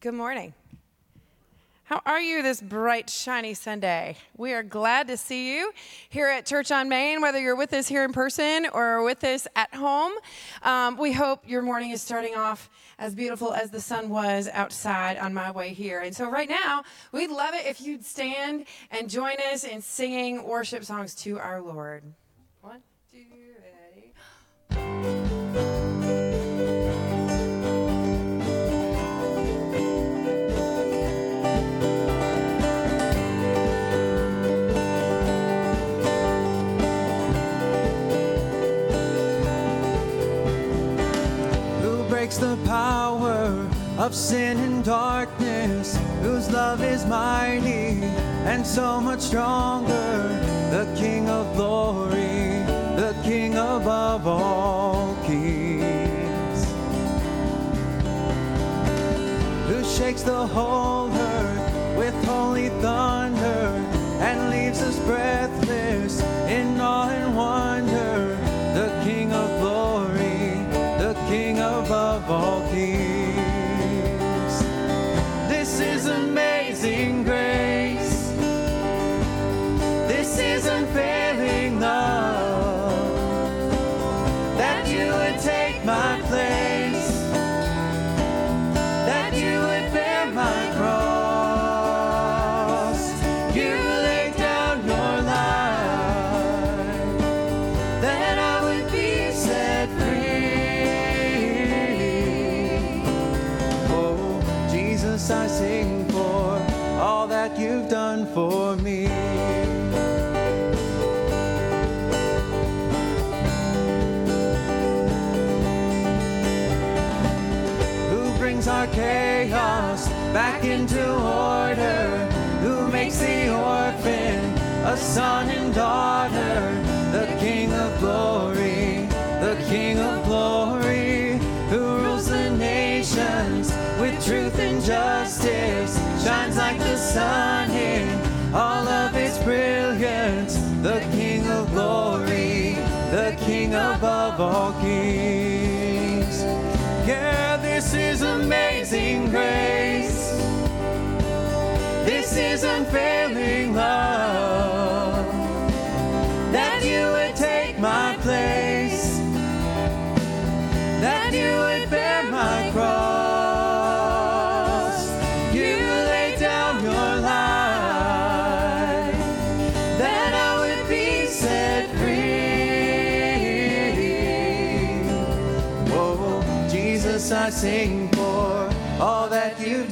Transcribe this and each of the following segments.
Good morning. How are you this bright, shiny Sunday? We are glad to see you here at Church on Main, whether you're with us here in person or with us at home. Um, we hope your morning is starting off as beautiful as the sun was outside on my way here. And so, right now, we'd love it if you'd stand and join us in singing worship songs to our Lord. One, two, breaks the power of sin and darkness, whose love is mighty and so much stronger. The King of glory, the King above all kings, who shakes the whole earth with holy thunder and leaves us breathless above all kings. This is amazing grace. This is unfailing love. That you would take my place. Grace. This is unfailing love. That you would take my place. That you would bear my cross. You laid down your life. That I would be set free. Oh, Jesus, I sing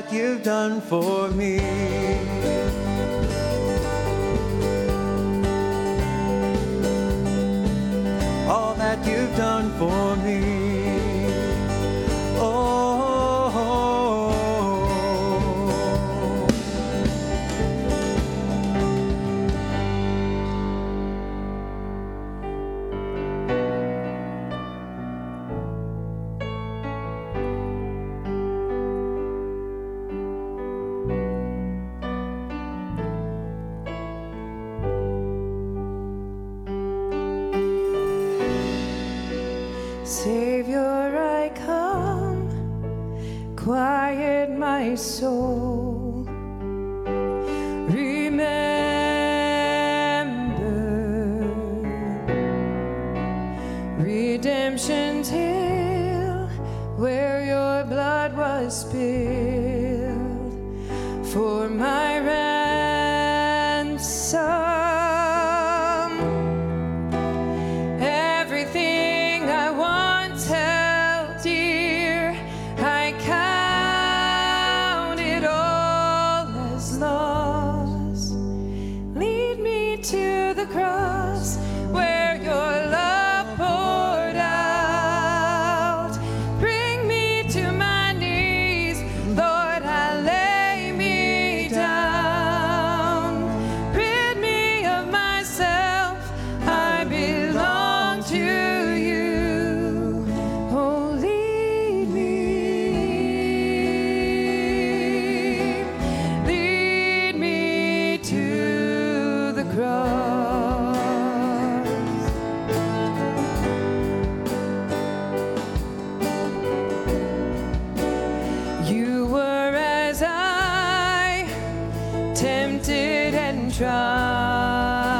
That you've done for me. all that you've done for me. Come, tempted and tried.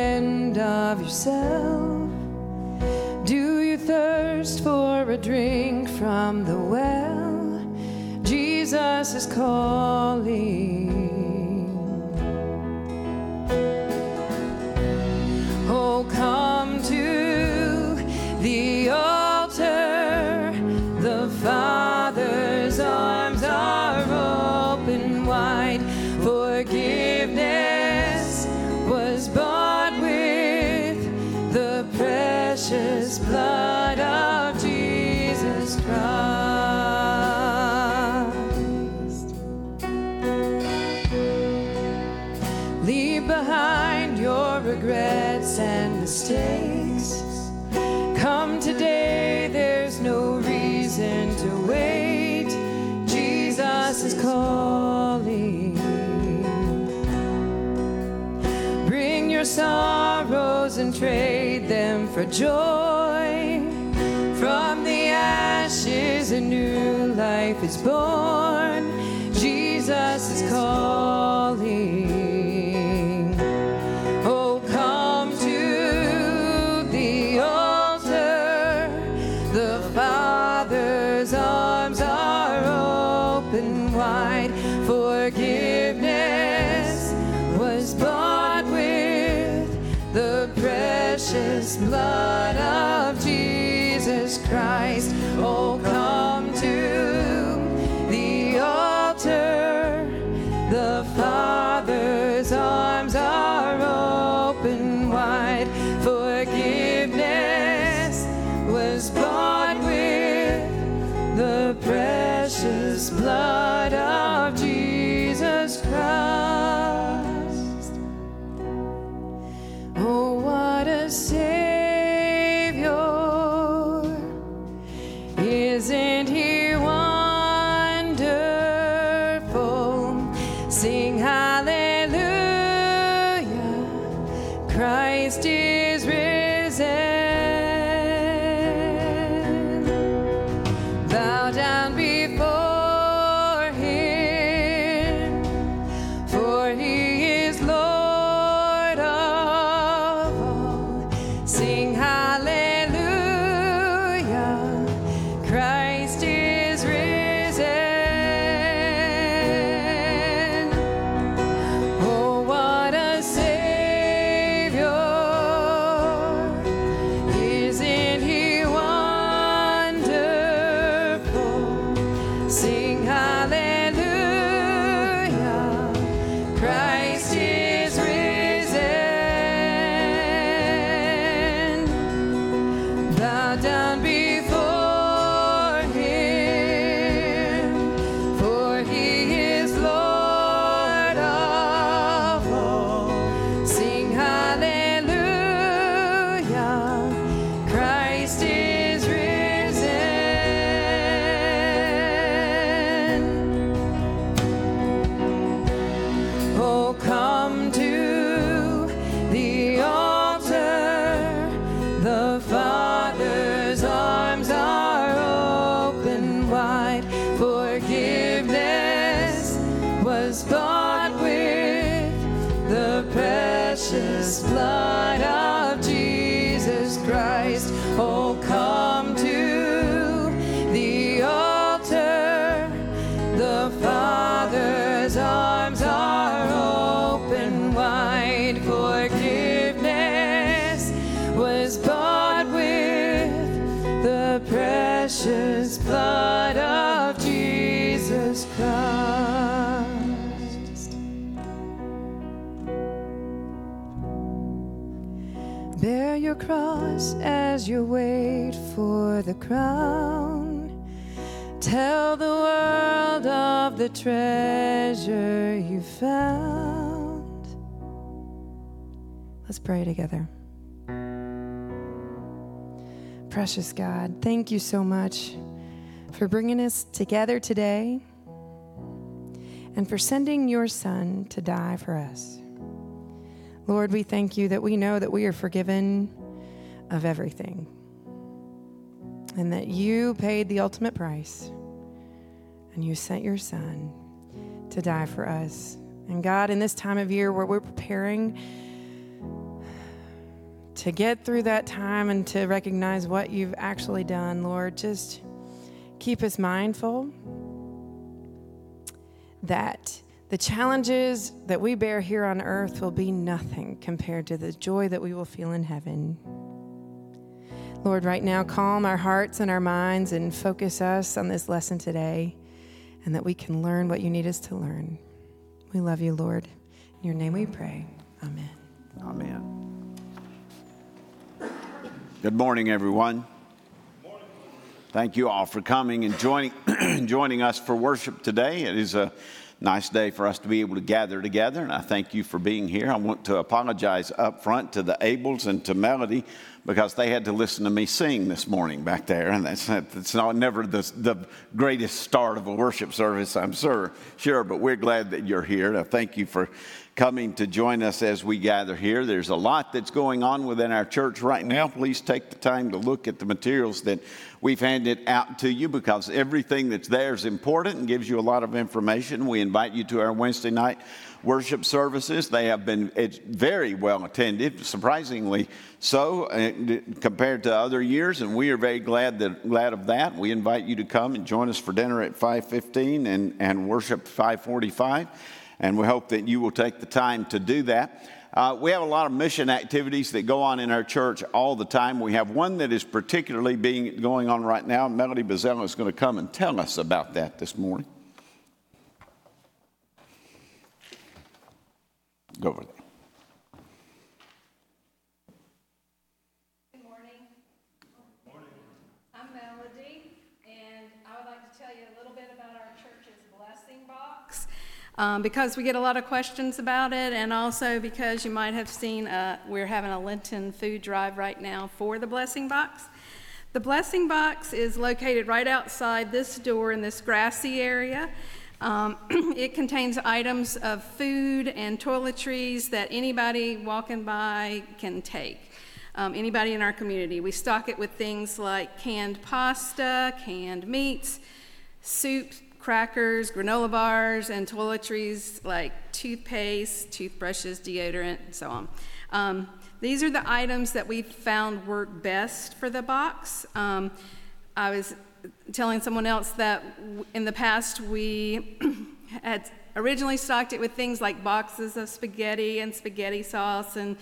End of yourself? Do you thirst for a drink from the well? Jesus is calling. Trade them for joy. Crown. Tell the world of the treasure you found. Let's pray together. Precious God, thank you so much for bringing us together today and for sending your Son to die for us. Lord, we thank you that we know that we are forgiven of everything and that you paid the ultimate price and you sent your Son to die for us. And God, in this time of year where we're preparing to get through that time and to recognize what you've actually done, Lord, just keep us mindful that the challenges that we bear here on earth will be nothing compared to the joy that we will feel in heaven. Lord, right now, calm our hearts and our minds and focus us on this lesson today, and that we can learn what you need us to learn. We love you, Lord. In your name we pray. Amen. Amen. Good morning, everyone. Thank you all for coming and joining, joining us for worship today. It is a nice day for us to be able to gather together, and I thank you for being here. I want to apologize up front to the Abels and to Melody. Because they had to listen to me sing this morning back there, and that's, that's not never the, the greatest start of a worship service, I'm sure, sure, but we're glad that you're here. Now, thank you for coming to join us as we gather here. There's a lot that's going on within our church right now. Please take the time to look at the materials that we've handed out to you because everything that's there is important and gives you a lot of information. We invite you to our Wednesday night worship services. They have been very well attended, surprisingly so uh, compared to other years, and we are very glad that glad of that. We invite you to come and join us for dinner at 5:15 and and worship 5:45 and we hope that you will take the time to do that. Uh, we have a lot of mission activities that go on in our church all the time. We have one that is particularly being going on right now. Melody Bazella is going to come and tell us about that this morning. Go over there. Good morning. I'm Melody, and I would like to tell you a little bit about our church's blessing box um, because we get a lot of questions about it, and also because you might have seen uh, we're having a Lenten food drive right now for the Blessing Box. The Blessing Box is located right outside this door in this grassy area. Um, it contains items of food and toiletries that anybody walking by can take. Um, anybody in our community. We stock it with things like canned pasta, canned meats, soup, crackers, granola bars, and toiletries like toothpaste, toothbrushes, deodorant, and so on. Um, these are the items that we found work best for the box. Um, I was telling someone else that in the past we had originally stocked it with things like boxes of spaghetti and spaghetti sauce and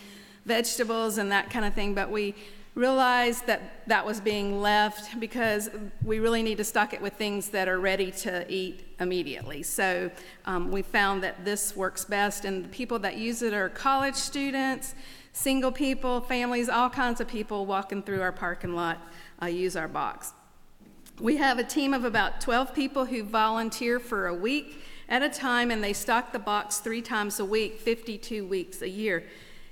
vegetables and that kind of thing, but we realized that that was being left because we really need to stock it with things that are ready to eat immediately. So um, we found that this works best, and the people that use it are college students, single people, families, all kinds of people walking through our parking lot uh, use our box. We have a team of about 12 people who volunteer for a week at a time, and they stock the box three times a week, 52 weeks a year.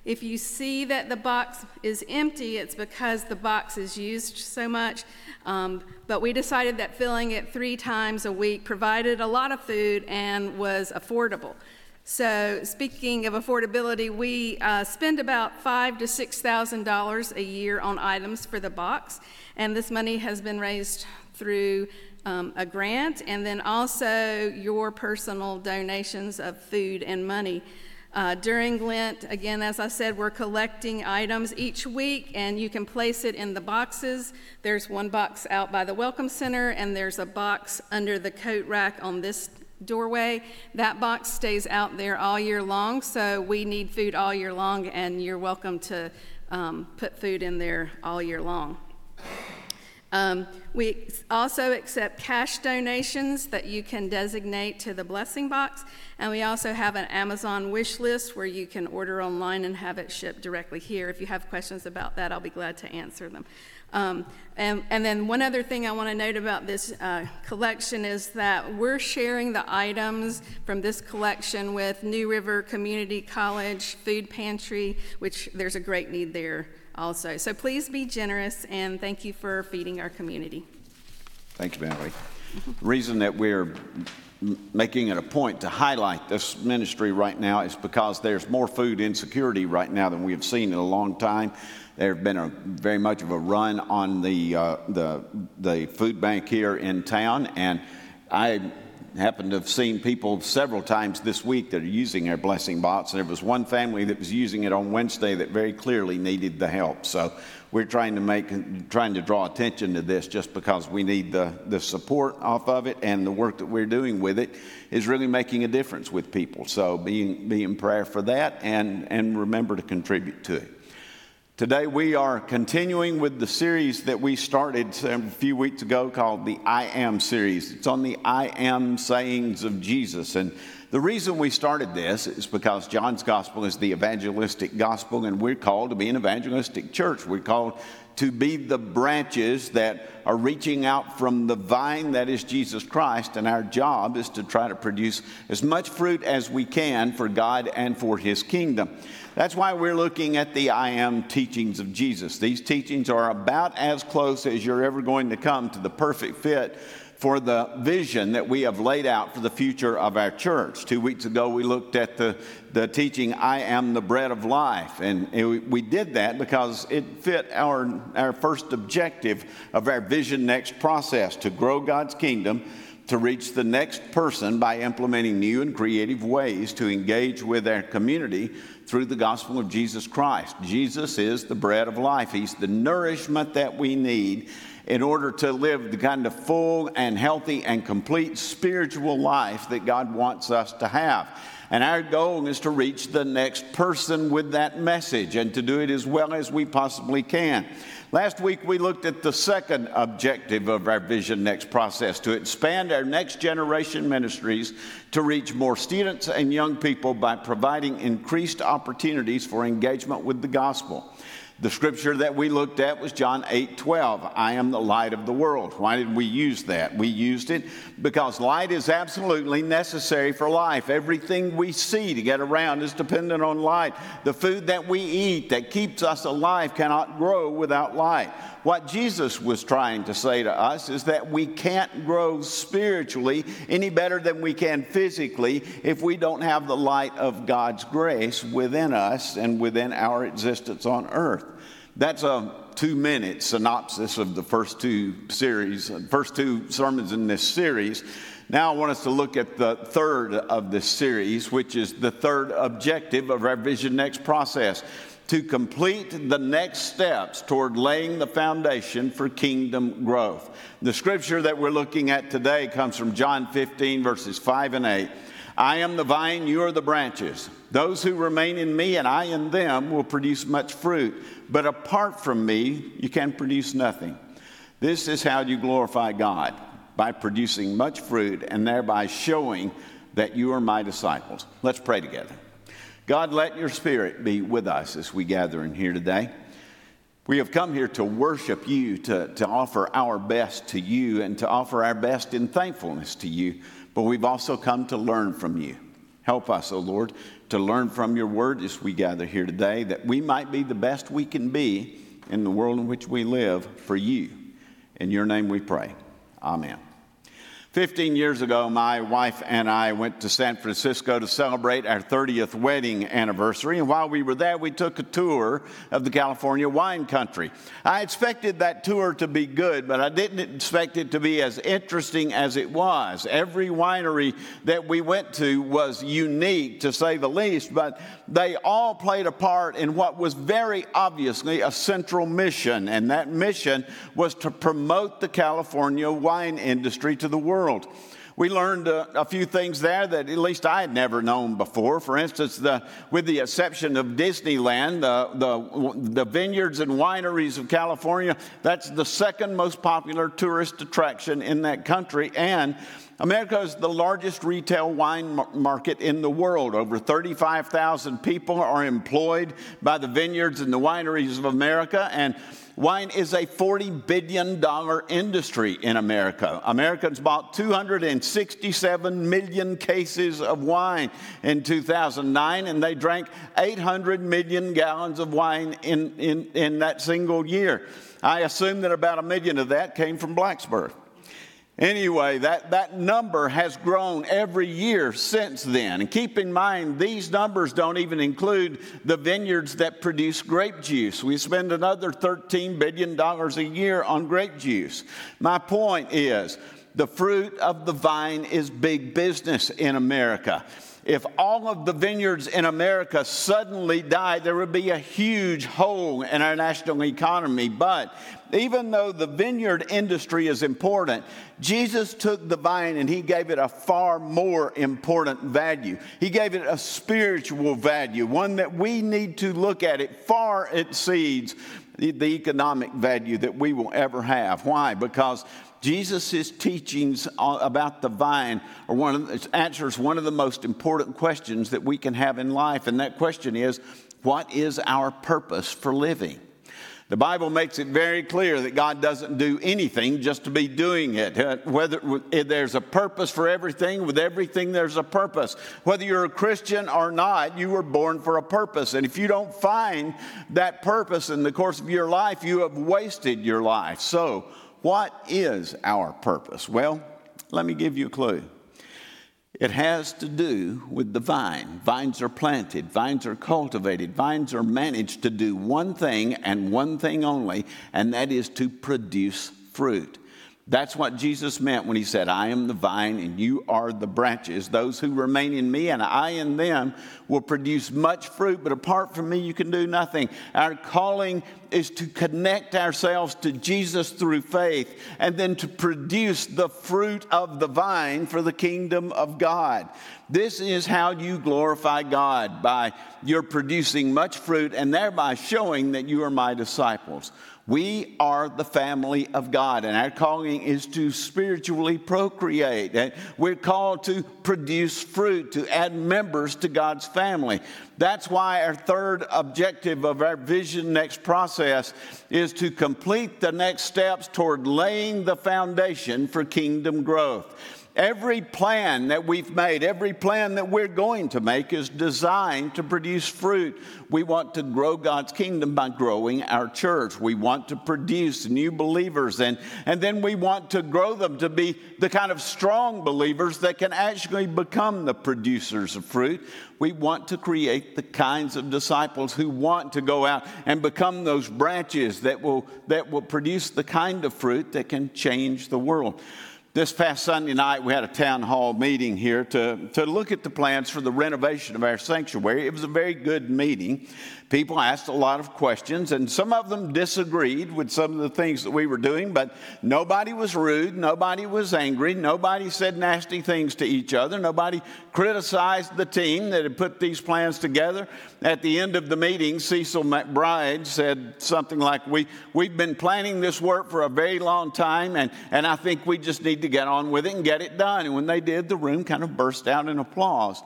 If you see that the box is empty, it's because the box is used so much. Um, but we decided that filling it three times a week provided a lot of food and was affordable. So, speaking of affordability, we uh, spend about five to six thousand dollars a year on items for the box, and this money has been raised through um, a grant and then also your personal donations of food and money. Uh, during Lent, again, as I said, we're collecting items each week, and you can place it in the boxes. There's one box out by the Welcome Center, and there's a box under the coat rack on this doorway. That box stays out there all year long, so we need food all year long, and you're welcome to um, put food in there all year long. Um, we also accept cash donations that you can designate to the blessing box, and we also have an Amazon wish list where you can order online and have it shipped directly here. If you have questions about that, I'll be glad to answer them. Um, and, and, then one other thing I want to note about this uh, collection is that we're sharing the items from this collection with New River Community College Food Pantry, which there's a great need there also. So please be generous and thank you for feeding our community. Thank you, Valerie. The reason that we're making it a point to highlight this ministry right now is because there's more food insecurity right now than we have seen in a long time. There have been a very much of a run on the uh, the the food bank here in town, and I happened to have seen people several times this week that are using our blessing box. There was one family that was using it on Wednesday that very clearly needed the help. So we're trying to make, trying to draw attention to this just because we need the, the support off of it and the work that we're doing with it is really making a difference with people. So be, be in prayer for that and, and remember to contribute to it. Today, we are continuing with the series that we started a few weeks ago called the I Am series. It's on the I Am sayings of Jesus. And the reason we started this is because John's gospel is the evangelistic gospel, and we're called to be an evangelistic church. We're called to be the branches that are reaching out from the vine that is Jesus Christ, and our job is to try to produce as much fruit as we can for God and for His kingdom. That's why we're looking at the I am teachings of Jesus. These teachings are about as close as you're ever going to come to the perfect fit for the vision that we have laid out for the future of our church. Two weeks ago, we looked at the, the teaching, I am the bread of life. And it, we did that because it fit our, our first objective of our Vision Next process to grow God's kingdom to reach the next person by implementing new and creative ways to engage with our community through the gospel of Jesus Christ. Jesus is the bread of life, He's the nourishment that we need in order to live the kind of full and healthy and complete spiritual life that God wants us to have. And our goal is to reach the next person with that message and to do it as well as we possibly can. Last week, we looked at the second objective of our Vision Next process to expand our next generation ministries to reach more students and young people by providing increased opportunities for engagement with the gospel. The scripture that we looked at was John 8 12. I am the light of the world. Why did we use that? We used it because light is absolutely necessary for life. Everything we see to get around is dependent on light. The food that we eat that keeps us alive cannot grow without light. What Jesus was trying to say to us is that we can't grow spiritually any better than we can physically if we don't have the light of God's grace within us and within our existence on earth. That's a two minute synopsis of the first two series, first two sermons in this series. Now, I want us to look at the third of this series, which is the third objective of our Vision Next process to complete the next steps toward laying the foundation for kingdom growth. The scripture that we're looking at today comes from John 15, verses 5 and 8. I am the vine, you are the branches. Those who remain in me and I in them will produce much fruit, but apart from me, you can produce nothing. This is how you glorify God by producing much fruit and thereby showing that you are my disciples. Let's pray together. God, let your spirit be with us as we gather in here today. We have come here to worship you, to, to offer our best to you, and to offer our best in thankfulness to you. But we've also come to learn from you. Help us, O oh Lord, to learn from your word as we gather here today, that we might be the best we can be in the world in which we live for you. In your name we pray. Amen. 15 years ago, my wife and I went to San Francisco to celebrate our 30th wedding anniversary. And while we were there, we took a tour of the California wine country. I expected that tour to be good, but I didn't expect it to be as interesting as it was. Every winery that we went to was unique, to say the least, but they all played a part in what was very obviously a central mission. And that mission was to promote the California wine industry to the world world. We learned uh, a few things there that at least I had never known before. For instance, the, with the exception of Disneyland, the, the, the vineyards and wineries of California, that's the second most popular tourist attraction in that country. And America is the largest retail wine market in the world. Over 35,000 people are employed by the vineyards and the wineries of America. And Wine is a $40 billion industry in America. Americans bought 267 million cases of wine in 2009, and they drank 800 million gallons of wine in, in, in that single year. I assume that about a million of that came from Blacksburg. Anyway, that, that number has grown every year since then. And keep in mind, these numbers don't even include the vineyards that produce grape juice. We spend another $13 billion a year on grape juice. My point is, the fruit of the vine is big business in America if all of the vineyards in America suddenly died, there would be a huge hole in our national economy. But even though the vineyard industry is important, Jesus took the vine and he gave it a far more important value. He gave it a spiritual value, one that we need to look at. It far exceeds the, the economic value that we will ever have. Why? Because Jesus' teachings about the vine are one of answers one of the most important questions that we can have in life, and that question is, what is our purpose for living? The Bible makes it very clear that God doesn't do anything just to be doing it. Uh, whether there's a purpose for everything, with everything there's a purpose. Whether you're a Christian or not, you were born for a purpose. And if you don't find that purpose in the course of your life, you have wasted your life. So, what is our purpose? Well, let me give you a clue. It has to do with the vine. Vines are planted, vines are cultivated, vines are managed to do one thing and one thing only, and that is to produce fruit. That's what Jesus meant when he said, I am the vine and you are the branches. Those who remain in me and I in them will produce much fruit, but apart from me, you can do nothing. Our calling is to connect ourselves to Jesus through faith and then to produce the fruit of the vine for the kingdom of God. This is how you glorify God by your producing much fruit and thereby showing that you are my disciples. We are the family of God, and our calling is to spiritually procreate. And we're called to produce fruit, to add members to God's family. That's why our third objective of our Vision Next process is to complete the next steps toward laying the foundation for kingdom growth. Every plan that we've made, every plan that we're going to make is designed to produce fruit. We want to grow God's kingdom by growing our church. We want to produce new believers, and, and then we want to grow them to be the kind of strong believers that can actually become the producers of fruit. We want to create the kinds of disciples who want to go out and become those branches that will, that will produce the kind of fruit that can change the world. This past Sunday night, we had a town hall meeting here to, to look at the plans for the renovation of our sanctuary. It was a very good meeting. People asked a lot of questions, and some of them disagreed with some of the things that we were doing, but nobody was rude, nobody was angry, nobody said nasty things to each other, nobody criticized the team that had put these plans together. At the end of the meeting, Cecil McBride said something like, we, We've been planning this work for a very long time, and, and I think we just need to get on with it and get it done. And when they did, the room kind of burst out in applause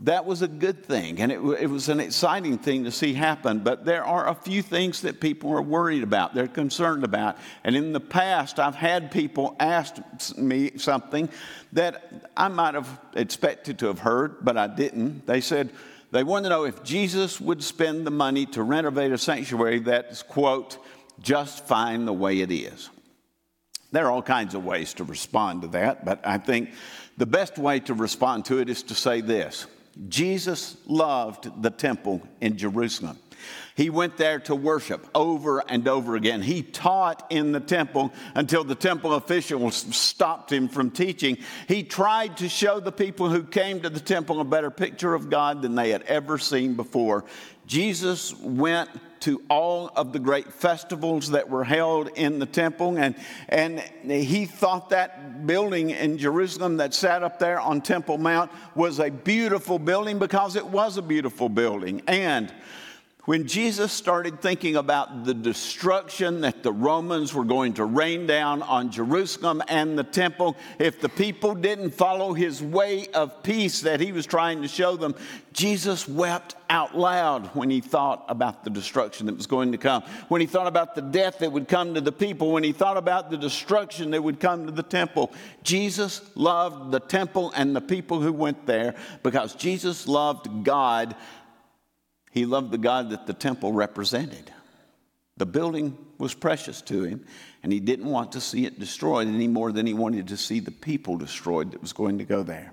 that was a good thing and it, it, was an exciting thing to see happen but there are a few things that people are worried about they're concerned about and in the past i've had people ask me something that i might have expected to have heard but i didn't. They said they wanted to know if jesus would spend the money to renovate a sanctuary that's quote just fine the way it is. There are all kinds of ways to respond to that but i think the best way to respond to it is to say this Jesus loved the temple in Jerusalem. He went there to worship over and over again. He taught in the temple until the temple officials stopped him from teaching. He tried to show the people who came to the temple a better picture of God than they had ever seen before. Jesus went to all of the great festivals that were held in the temple. And, and he thought that building in Jerusalem that sat up there on Temple Mount was a beautiful building because it was a beautiful building. And when Jesus started thinking about the destruction that the Romans were going to rain down on Jerusalem and the temple, if the people didn't follow his way of peace that he was trying to show them, Jesus wept out loud when he thought about the destruction that was going to come, when he thought about the death that would come to the people, when he thought about the destruction that would come to the temple. Jesus loved the temple and the people who went there because Jesus loved God he loved the God that the temple represented. The building was precious to him, and he didn't want to see it destroyed any more than he wanted to see the people destroyed that was going to go there.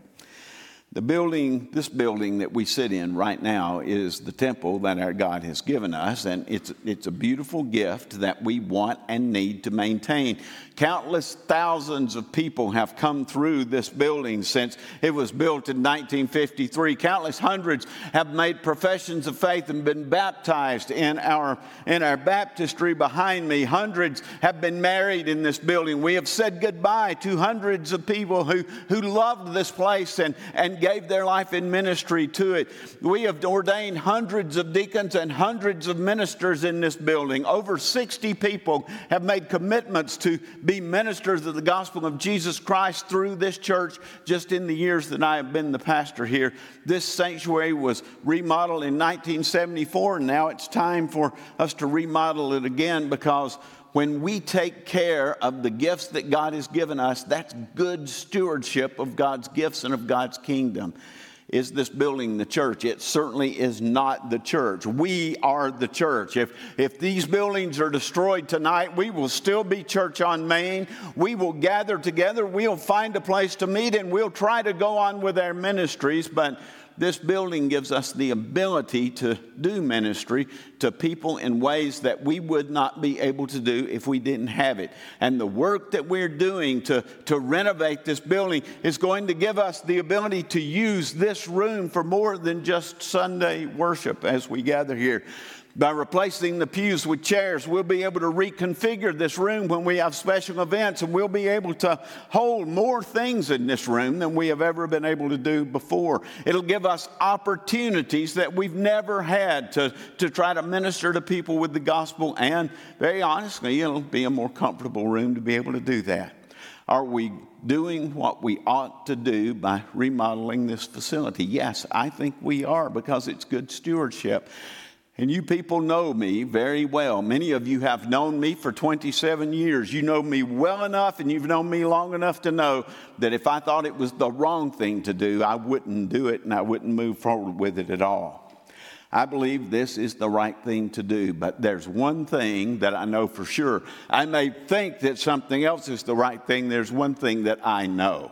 The building, this building that we sit in right now, is the temple that our God has given us, and it's, it's a beautiful gift that we want and need to maintain. Countless thousands of people have come through this building since it was built in 1953. Countless hundreds have made professions of faith and been baptized in our, in our baptistry behind me. Hundreds have been married in this building. We have said goodbye to hundreds of people who, who loved this place and, and gave their life in ministry to it. We have ordained hundreds of deacons and hundreds of ministers in this building. Over 60 people have made commitments to be ministers of the gospel of Jesus Christ through this church just in the years that I have been the pastor here. This sanctuary was remodeled in 1974, and now it's time for us to remodel it again because when we take care of the gifts that God has given us, that's good stewardship of God's gifts and of God's kingdom. Is this building the church? It certainly is not the church. We are the church. If, if these buildings are destroyed tonight, we will still be church on Main. We will gather together. We'll find a place to meet and we'll try to go on with our ministries, but this building gives us the ability to do ministry to people in ways that we would not be able to do if we didn't have it. And the work that we're doing to, to renovate this building is going to give us the ability to use this room for more than just Sunday worship as we gather here. By replacing the pews with chairs, we'll be able to reconfigure this room when we have special events, and we'll be able to hold more things in this room than we have ever been able to do before. It'll give us opportunities that we've never had to, to try to minister to people with the gospel, and very honestly, it'll be a more comfortable room to be able to do that. Are we doing what we ought to do by remodeling this facility? Yes, I think we are because it's good stewardship. And you people know me very well. Many of you have known me for 27 years. You know me well enough, and you've known me long enough to know that if I thought it was the wrong thing to do, I wouldn't do it and I wouldn't move forward with it at all. I believe this is the right thing to do, but there's one thing that I know for sure. I may think that something else is the right thing, there's one thing that I know.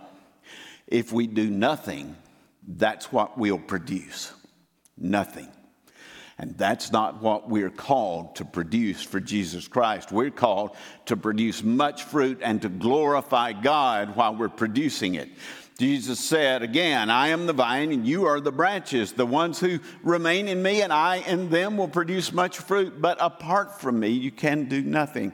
If we do nothing, that's what we'll produce nothing. And that's not what we're called to produce for Jesus Christ. We're called to produce much fruit and to glorify God while we're producing it. Jesus said, Again, I am the vine and you are the branches. The ones who remain in me and I in them will produce much fruit, but apart from me, you can do nothing.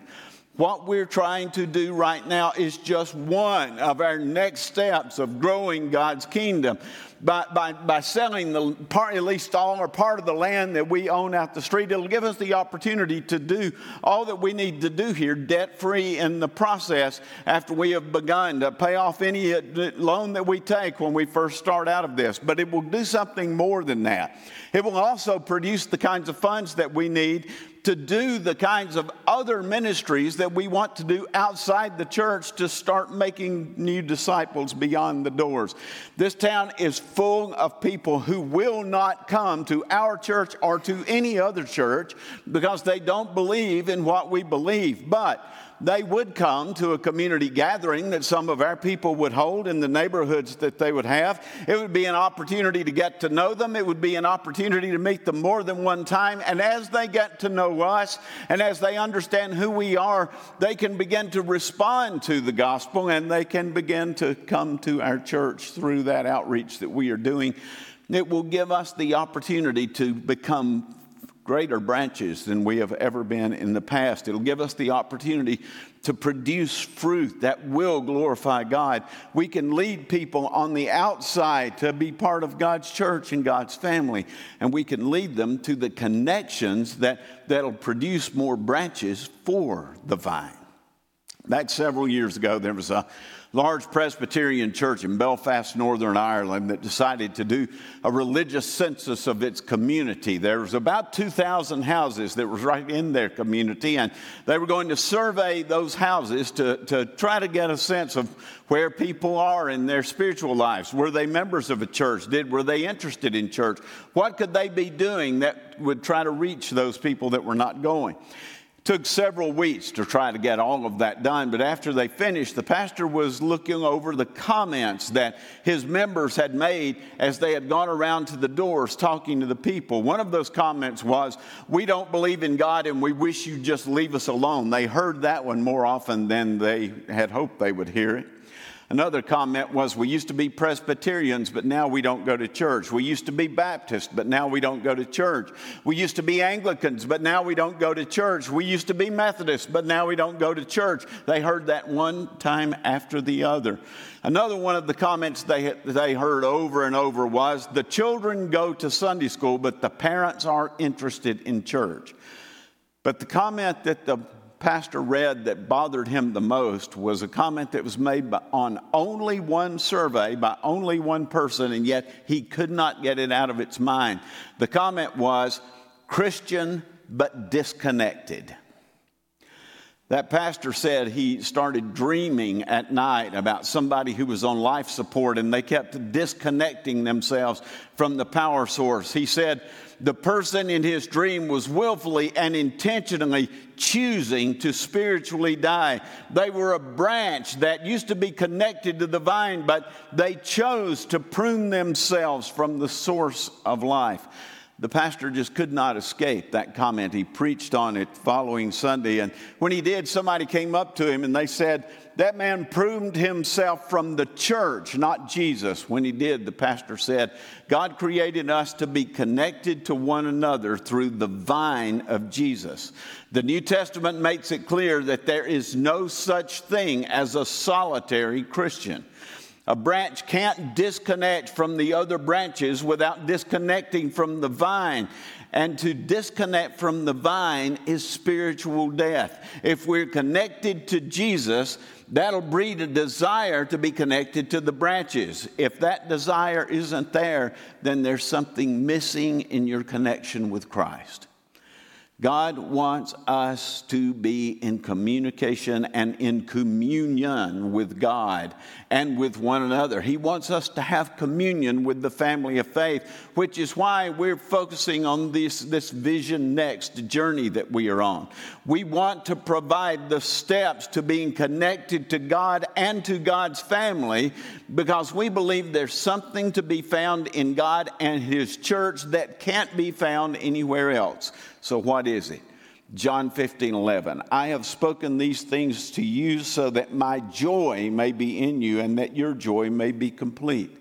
What we're trying to do right now is just one of our next steps of growing God's kingdom. By, by, by selling the part, at least all or part of the land that we own out the street, it'll give us the opportunity to do all that we need to do here debt free in the process after we have begun to pay off any uh, loan that we take when we first start out of this. But it will do something more than that. It will also produce the kinds of funds that we need to do the kinds of other ministries that we want to do outside the church to start making new disciples beyond the doors. This town is full of people who will not come to our church or to any other church because they don't believe in what we believe. But they would come to a community gathering that some of our people would hold in the neighborhoods that they would have. It would be an opportunity to get to know them. It would be an opportunity to meet them more than one time. And as they get to know us and as they understand who we are, they can begin to respond to the gospel and they can begin to come to our church through that outreach that we are doing. It will give us the opportunity to become greater branches than we have ever been in the past. It'll give us the opportunity to produce fruit that will glorify God. We can lead people on the outside to be part of God's church and God's family, and we can lead them to the connections that, that'll produce more branches for the vine. Back several years ago, there was a large Presbyterian church in Belfast, Northern Ireland, that decided to do a religious census of its community. There was about 2,000 houses that was right in their community, and they were going to survey those houses to, to try to get a sense of where people are in their spiritual lives. Were they members of a church? Did were they interested in church? What could they be doing that would try to reach those people that were not going? Took several weeks to try to get all of that done, but after they finished, the pastor was looking over the comments that his members had made as they had gone around to the doors talking to the people. One of those comments was, We don't believe in God and we wish you just leave us alone. They heard that one more often than they had hoped they would hear it. Another comment was, We used to be Presbyterians, but now we don't go to church. We used to be Baptists, but now we don't go to church. We used to be Anglicans, but now we don't go to church. We used to be Methodists, but now we don't go to church. They heard that one time after the other. Another one of the comments they, they heard over and over was, The children go to Sunday school, but the parents aren't interested in church. But the comment that the pastor read that bothered him the most was a comment that was made by, on only one survey by only one person, and yet he could not get it out of its mind. The comment was Christian but disconnected. That pastor said he started dreaming at night about somebody who was on life support and they kept disconnecting themselves from the power source. He said, the person in his dream was willfully and intentionally choosing to spiritually die. They were a branch that used to be connected to the vine, but they chose to prune themselves from the source of life. The pastor just could not escape that comment. He preached on it following Sunday. And when he did, somebody came up to him and they said, that man pruned himself from the church, not Jesus. When he did, the pastor said, God created us to be connected to one another through the vine of Jesus. The New Testament makes it clear that there is no such thing as a solitary Christian. A branch can't disconnect from the other branches without disconnecting from the vine. And to disconnect from the vine is spiritual death. If we're connected to Jesus, that'll breed a desire to be connected to the branches. If that desire isn't there, then there's something missing in your connection with Christ. God wants us to be in communication and in communion with God and with one another. He wants us to have communion with the family of faith, which is why we're focusing on this, this Vision Next journey that we are on. We want to provide the steps to being connected to God and to God's family because we believe there's something to be found in God and His church that can't be found anywhere else. So, what is it? John 15, 11. I have spoken these things to you so that my joy may be in you and that your joy may be complete.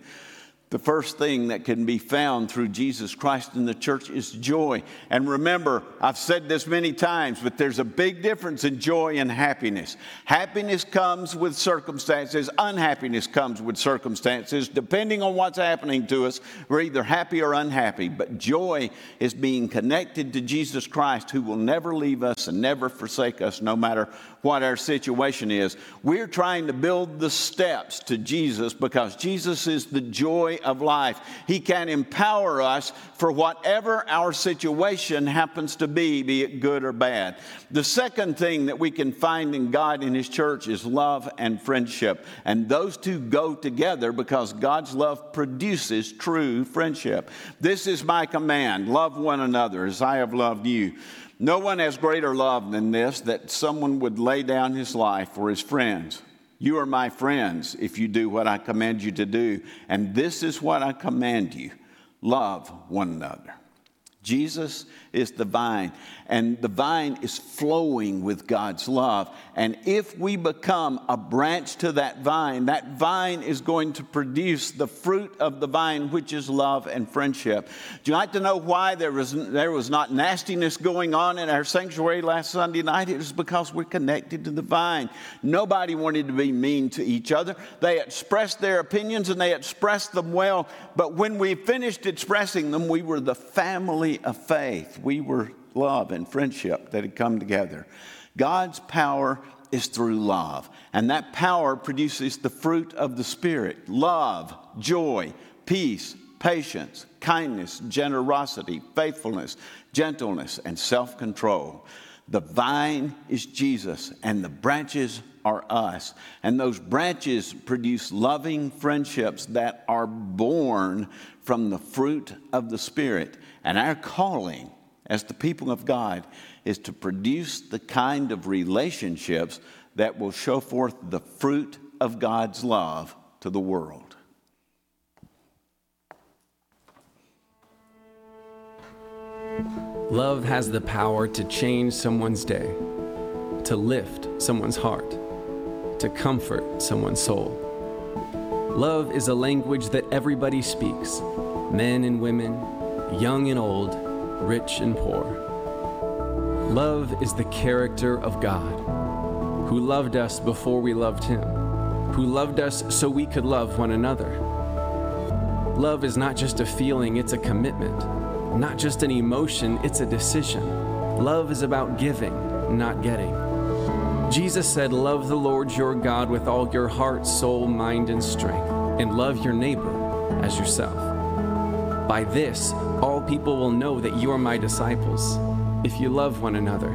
The first thing that can be found through Jesus Christ in the church is joy. And remember, I've said this many times, but there's a big difference in joy and happiness. Happiness comes with circumstances, unhappiness comes with circumstances. Depending on what's happening to us, we're either happy or unhappy. But joy is being connected to Jesus Christ, who will never leave us and never forsake us, no matter what our situation is. We're trying to build the steps to Jesus because Jesus is the joy of life. He can empower us for whatever our situation happens to be, be it good or bad. The second thing that we can find in God in His church is love and friendship. And those two go together because God's love produces true friendship. This is my command love one another as I have loved you. No one has greater love than this that someone would lay down his life for his friends. You are my friends if you do what I command you to do. And this is what I command you love one another. Jesus is the vine, and the vine is flowing with God's love. And if we become a branch to that vine, that vine is going to produce the fruit of the vine, which is love and friendship. Do you like to know why there was, there was not nastiness going on in our sanctuary last Sunday night? It was because we're connected to the vine. Nobody wanted to be mean to each other. They expressed their opinions and they expressed them well, but when we finished expressing them, we were the family of faith. We were love and friendship that had come together. God's power is through love, and that power produces the fruit of the Spirit love, joy, peace, patience, kindness, generosity, faithfulness, gentleness, and self control. The vine is Jesus, and the branches are us. And those branches produce loving friendships that are born from the fruit of the Spirit. And our calling as the people of God is to produce the kind of relationships that will show forth the fruit of God's love to the world. Love has the power to change someone's day, to lift someone's heart, to comfort someone's soul. Love is a language that everybody speaks men and women, young and old, rich and poor. Love is the character of God, who loved us before we loved him, who loved us so we could love one another. Love is not just a feeling, it's a commitment. Not just an emotion, it's a decision. Love is about giving, not getting. Jesus said, Love the Lord your God with all your heart, soul, mind, and strength, and love your neighbor as yourself. By this, all people will know that you are my disciples, if you love one another.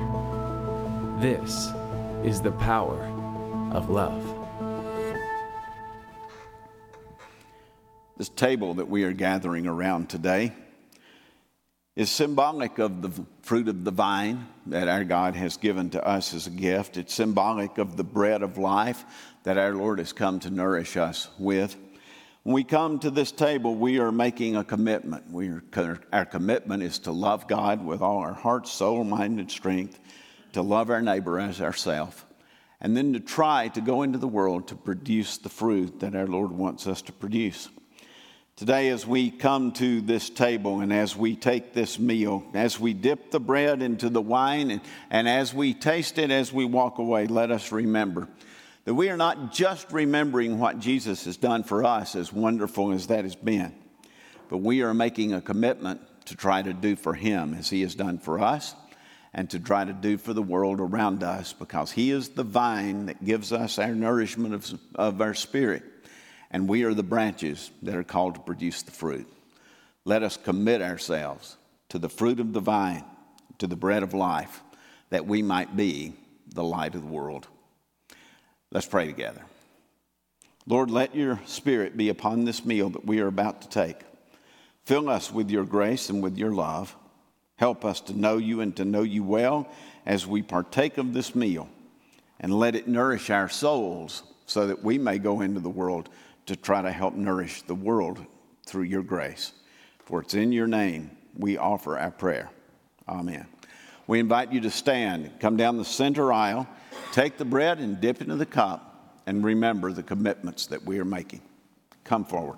This is the power of love. This table that we are gathering around today is symbolic of the fruit of the vine that our God has given to us as a gift. It's symbolic of the bread of life that our Lord has come to nourish us with. When we come to this table, we are making a commitment. We are, our commitment is to love God with all our heart, soul, mind, and strength, to love our neighbor as ourselves, and then to try to go into the world to produce the fruit that our Lord wants us to produce. Today, as we come to this table and as we take this meal, as we dip the bread into the wine, and, and as we taste it as we walk away, let us remember that we are not just remembering what Jesus has done for us, as wonderful as that has been, but we are making a commitment to try to do for Him as He has done for us and to try to do for the world around us because He is the vine that gives us our nourishment of, of our spirit and we are the branches that are called to produce the fruit. Let us commit ourselves to the fruit of the vine, to the bread of life, that we might be the light of the world. Let's pray together. Lord, let your spirit be upon this meal that we are about to take. Fill us with your grace and with your love. Help us to know you and to know you well as we partake of this meal. And let it nourish our souls so that we may go into the world to try to help nourish the world through your grace. For it's in your name we offer our prayer. Amen. We invite you to stand, come down the center aisle, take the bread and dip into the cup, and remember the commitments that we are making. Come forward.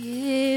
Give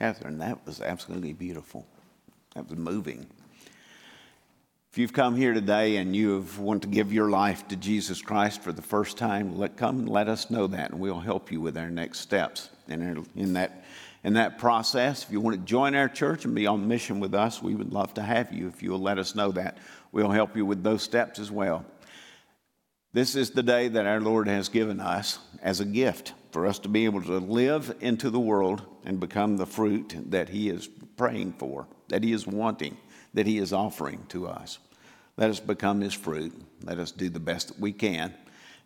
Catherine, that was absolutely beautiful. That was moving. If you've come here today and you have want to give your life to Jesus Christ for the first time, let come and let us know that, and we'll help you with our next steps in, in that in that process. If you want to join our church and be on mission with us, we would love to have you. If you'll let us know that, we'll help you with those steps as well. This is the day that our Lord has given us as a gift for us to be able to live into the world and become the fruit that He is praying for, that He is wanting, that He is offering to us. Let us become His fruit. Let us do the best that we can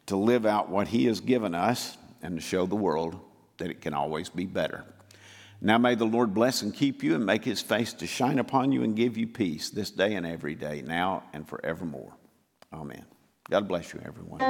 to live out what He has given us and to show the world that it can always be better. Now may the Lord bless and keep you and make His face to shine upon you and give you peace this day and every day, now and forevermore. Amen. God bless you, everyone.